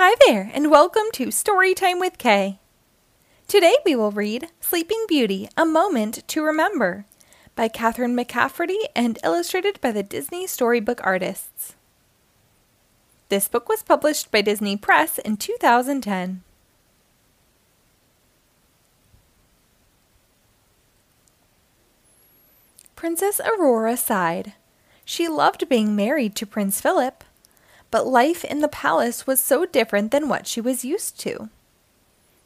Hi there, and welcome to Storytime with K. Today we will read Sleeping Beauty A Moment to Remember by Catherine McCafferty and illustrated by the Disney Storybook Artists. This book was published by Disney Press in 2010. Princess Aurora sighed. She loved being married to Prince Philip, but life in the palace was so different than what she was used to.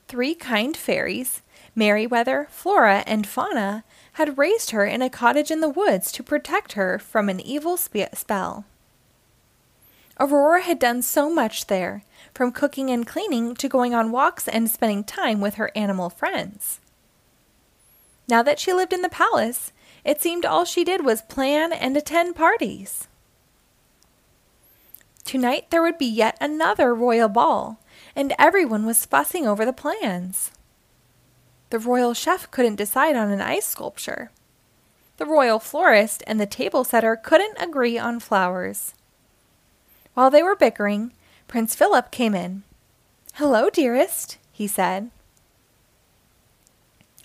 Three kind fairies, Merryweather, Flora, and Fauna, had raised her in a cottage in the woods to protect her from an evil spe- spell. Aurora had done so much there, from cooking and cleaning to going on walks and spending time with her animal friends. Now that she lived in the palace, it seemed all she did was plan and attend parties. Tonight there would be yet another royal ball, and everyone was fussing over the plans. The royal chef couldn't decide on an ice sculpture. The royal florist and the table setter couldn't agree on flowers. While they were bickering, Prince Philip came in. Hello, dearest, he said.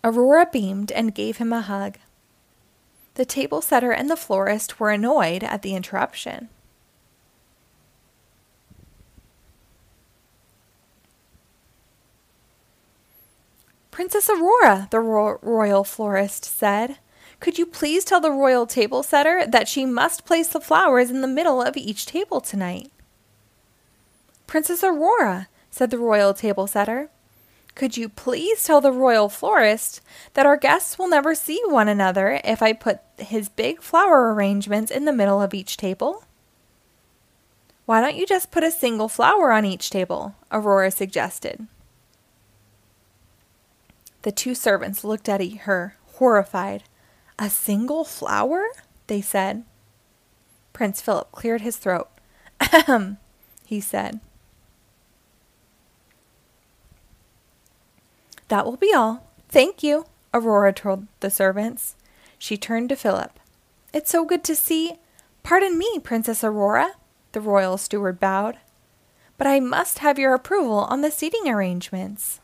Aurora beamed and gave him a hug. The table setter and the florist were annoyed at the interruption. Princess Aurora, the ro- royal florist said, could you please tell the royal table setter that she must place the flowers in the middle of each table tonight? Princess Aurora, said the royal table setter, could you please tell the royal florist that our guests will never see one another if I put his big flower arrangements in the middle of each table? Why don't you just put a single flower on each table? Aurora suggested. The two servants looked at her, horrified. A single flower? they said. Prince Philip cleared his throat. Ahem, he said. That will be all. Thank you, Aurora told the servants. She turned to Philip. It's so good to see. Pardon me, Princess Aurora, the royal steward bowed. But I must have your approval on the seating arrangements.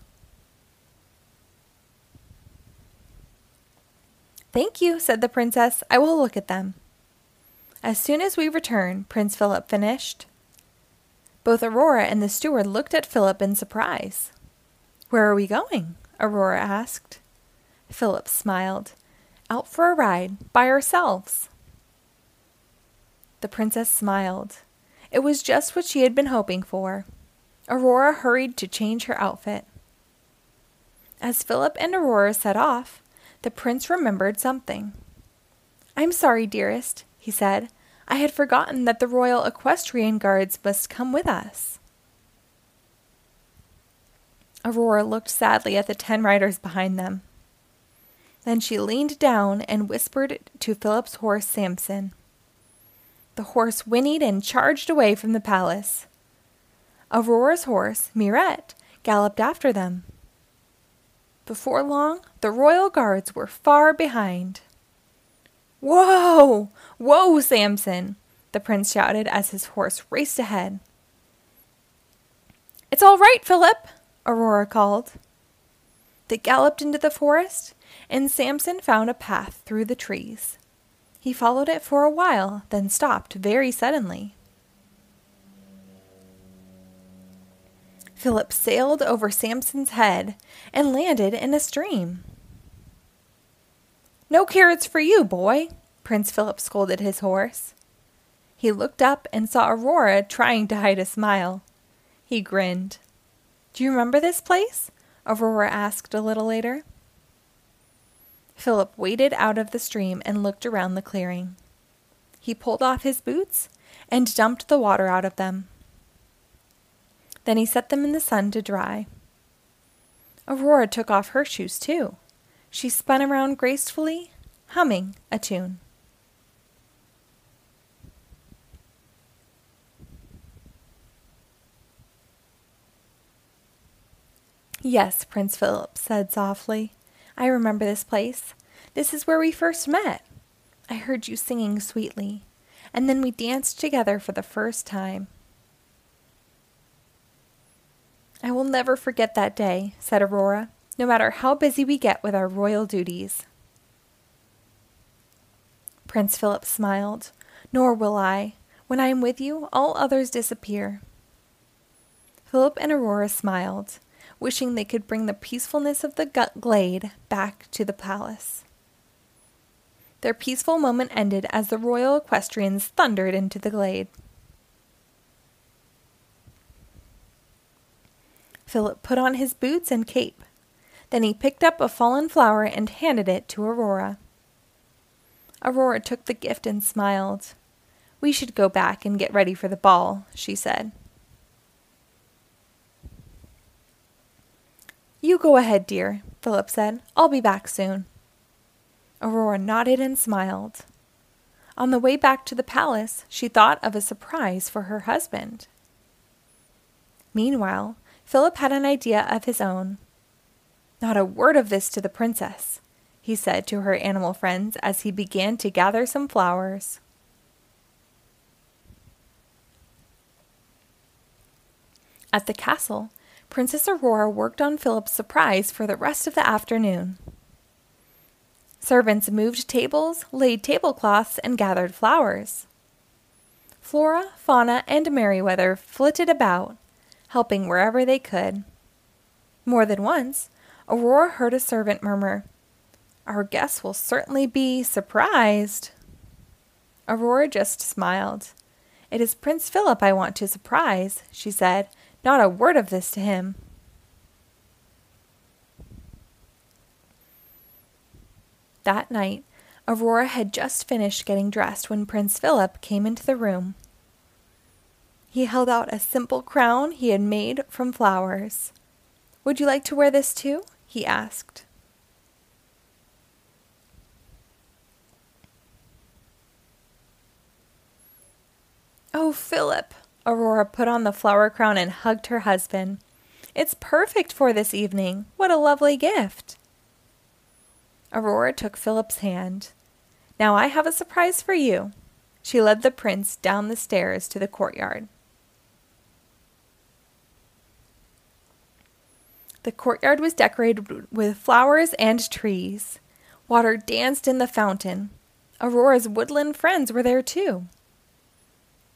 Thank you, said the princess. I will look at them. As soon as we return, Prince Philip finished. Both Aurora and the steward looked at Philip in surprise. Where are we going? Aurora asked. Philip smiled. Out for a ride, by ourselves. The princess smiled. It was just what she had been hoping for. Aurora hurried to change her outfit. As Philip and Aurora set off, the prince remembered something. I'm sorry, dearest, he said. I had forgotten that the royal equestrian guards must come with us. Aurora looked sadly at the ten riders behind them. Then she leaned down and whispered to Philip's horse, Samson. The horse whinnied and charged away from the palace. Aurora's horse, Mirette, galloped after them. Before long, the royal guards were far behind. Whoa! Whoa, Samson! the prince shouted as his horse raced ahead. It's all right, Philip, Aurora called. They galloped into the forest, and Samson found a path through the trees. He followed it for a while, then stopped very suddenly. Philip sailed over Samson's head and landed in a stream. No carrots for you, boy, Prince Philip scolded his horse. He looked up and saw Aurora trying to hide a smile. He grinned. Do you remember this place? Aurora asked a little later. Philip waded out of the stream and looked around the clearing. He pulled off his boots and dumped the water out of them. Then he set them in the sun to dry. Aurora took off her shoes too. She spun around gracefully, humming a tune. Yes, Prince Philip said softly. I remember this place. This is where we first met. I heard you singing sweetly, and then we danced together for the first time. I will never forget that day, said Aurora, no matter how busy we get with our royal duties. Prince Philip smiled. Nor will I. When I am with you, all others disappear. Philip and Aurora smiled, wishing they could bring the peacefulness of the glade back to the palace. Their peaceful moment ended as the royal equestrians thundered into the glade. Philip put on his boots and cape. Then he picked up a fallen flower and handed it to Aurora. Aurora took the gift and smiled. We should go back and get ready for the ball, she said. You go ahead, dear, Philip said. I'll be back soon. Aurora nodded and smiled. On the way back to the palace, she thought of a surprise for her husband. Meanwhile, Philip had an idea of his own. Not a word of this to the princess, he said to her animal friends as he began to gather some flowers. At the castle, Princess Aurora worked on Philip's surprise for the rest of the afternoon. Servants moved tables, laid tablecloths, and gathered flowers. Flora, Fauna, and Merryweather flitted about, helping wherever they could. More than once, Aurora heard a servant murmur, Our guests will certainly be surprised. Aurora just smiled. It is Prince Philip I want to surprise, she said, not a word of this to him. That night, Aurora had just finished getting dressed when Prince Philip came into the room. He held out a simple crown he had made from flowers. Would you like to wear this too? he asked. Oh, Philip, Aurora put on the flower crown and hugged her husband. It's perfect for this evening. What a lovely gift. Aurora took Philip's hand. Now I have a surprise for you. She led the prince down the stairs to the courtyard. The courtyard was decorated with flowers and trees. Water danced in the fountain. Aurora's woodland friends were there too.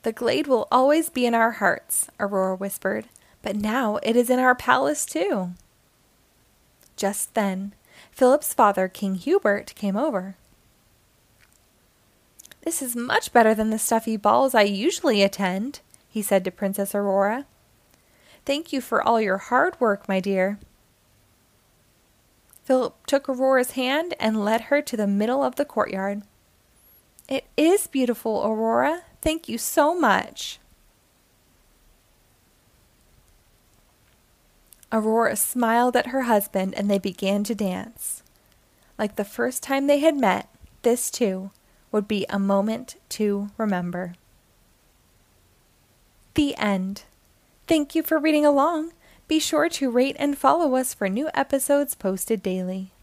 The glade will always be in our hearts, Aurora whispered, but now it is in our palace too. Just then, Philip's father, King Hubert, came over. This is much better than the stuffy balls I usually attend, he said to Princess Aurora. Thank you for all your hard work, my dear. Philip took Aurora's hand and led her to the middle of the courtyard. It is beautiful, Aurora, Thank you so much. Aurora smiled at her husband and they began to dance. Like the first time they had met, this too would be a moment to remember. The end. Thank you for reading along. Be sure to rate and follow us for new episodes posted daily.